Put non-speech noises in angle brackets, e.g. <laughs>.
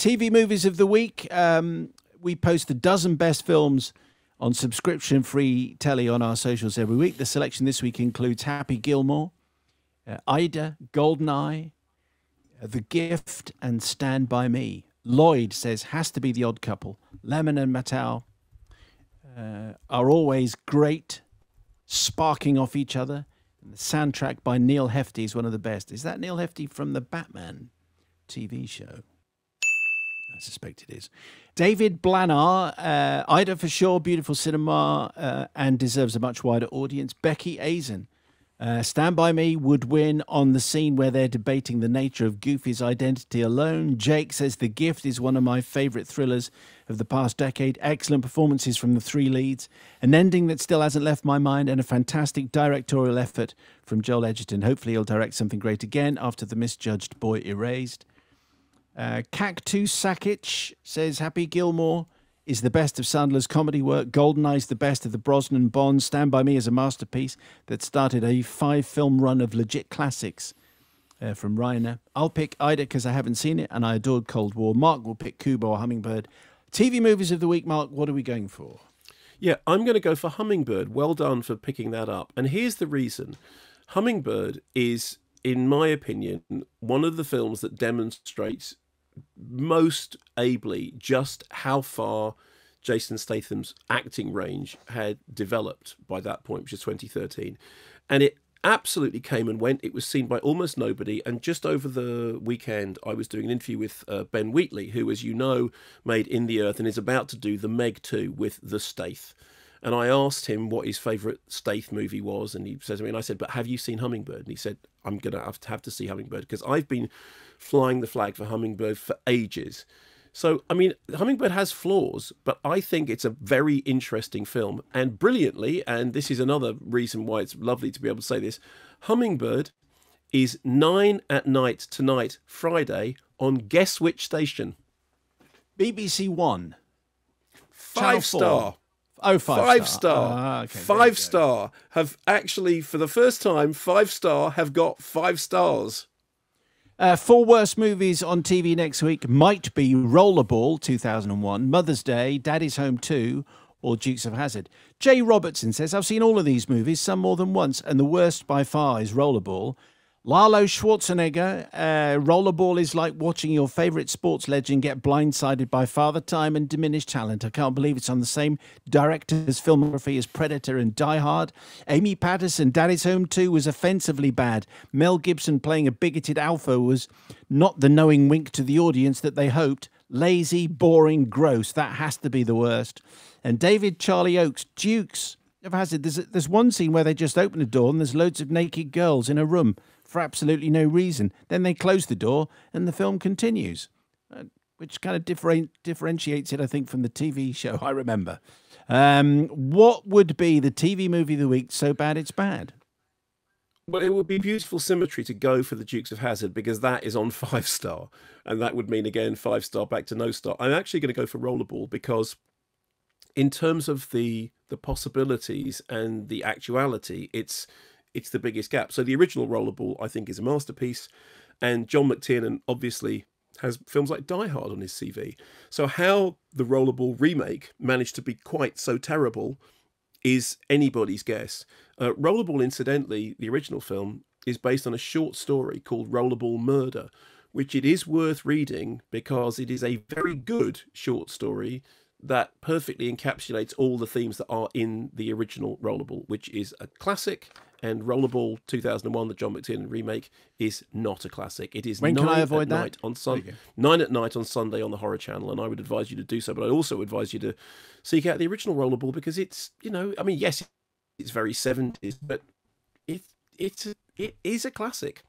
TV movies of the week. Um, we post a dozen best films on subscription free telly on our socials every week. The selection this week includes Happy Gilmore, uh, Ida, Goldeneye, uh, The Gift, and Stand By Me. Lloyd says has to be The Odd Couple. Lemmon and Matthau uh, are always great, sparking off each other. And the soundtrack by Neal Hefti is one of the best. Is that Neal Hefti from the Batman TV show? Suspect it is. David Blanar, uh, Ida for sure, beautiful cinema uh, and deserves a much wider audience. Becky Azen, uh, Stand By Me would win on the scene where they're debating the nature of Goofy's identity alone. Jake says The Gift is one of my favourite thrillers of the past decade. Excellent performances from the three leads, an ending that still hasn't left my mind, and a fantastic directorial effort from Joel Edgerton. Hopefully, he'll direct something great again after The Misjudged Boy Erased. Uh, Cactus Sakic says Happy Gilmore is the best of Sandler's comedy work. Goldeneye is the best of the Brosnan Bonds. Stand By Me is a masterpiece that started a five film run of legit classics uh, from Reiner. I'll pick Ida because I haven't seen it and I adored Cold War. Mark will pick Kubo or Hummingbird. TV movies of the week, Mark, what are we going for? Yeah, I'm going to go for Hummingbird. Well done for picking that up. And here's the reason Hummingbird is, in my opinion, one of the films that demonstrates most ably just how far Jason Statham's acting range had developed by that point, which is 2013. And it absolutely came and went. It was seen by almost nobody. And just over the weekend, I was doing an interview with uh, Ben Wheatley, who, as you know, made In the Earth and is about to do The Meg 2 with The Stath. And I asked him what his favourite Stath movie was, and he says to me, and I said, "But have you seen Hummingbird?" And he said, "I'm gonna have to have to see Hummingbird because I've been flying the flag for Hummingbird for ages." So, I mean, Hummingbird has flaws, but I think it's a very interesting film. And brilliantly, and this is another reason why it's lovely to be able to say this Hummingbird is nine at night tonight, Friday, on guess which station? BBC One. Five star. Oh, five, five star. star. Ah, okay, five star have actually, for the first time, five star have got five stars. Uh, four worst movies on TV next week might be Rollerball 2001, Mother's Day, Daddy's Home 2, or Dukes of Hazzard. Jay Robertson says, I've seen all of these movies, some more than once, and the worst by far is Rollerball. Lalo Schwarzenegger, uh, Rollerball is like watching your favourite sports legend get blindsided by father time and diminished talent. I can't believe it's on the same director's filmography as Predator and Die Hard. Amy Patterson, Daddy's Home 2 was offensively bad. Mel Gibson playing a bigoted alpha was not the knowing wink to the audience that they hoped. Lazy, boring, gross. That has to be the worst. And David Charlie Oakes, Dukes of Hazzard. There's, there's one scene where they just open a door and there's loads of naked girls in a room for absolutely no reason. Then they close the door and the film continues, uh, which kind of different, differentiates it, I think, from the TV show <laughs> I remember. Um, what would be the TV movie of the week so bad it's bad? Well, it would be beautiful symmetry to go for the Dukes of Hazzard because that is on <laughs> five star, and that would mean again five star back to no star. I'm actually going to go for Rollerball because, in terms of the the possibilities and the actuality, it's it's the biggest gap. So the original Rollerball, I think, is a masterpiece, and John McTiernan obviously has films like Die Hard on his CV. So how the Rollerball remake managed to be quite so terrible is anybody's guess. Uh, Rollerball, incidentally, the original film is based on a short story called Rollerball Murder, which it is worth reading because it is a very good short story that perfectly encapsulates all the themes that are in the original Rollerball, which is a classic. And Rollerball 2001, the John McTiernan remake, is not a classic. It is when nine can I avoid at that? night on Sun- nine at night on Sunday on the Horror Channel, and I would advise you to do so. But I also advise you to seek out the original Rollerball because it's, you know, I mean, yes, it's very 70s, but it it's a, it is a classic.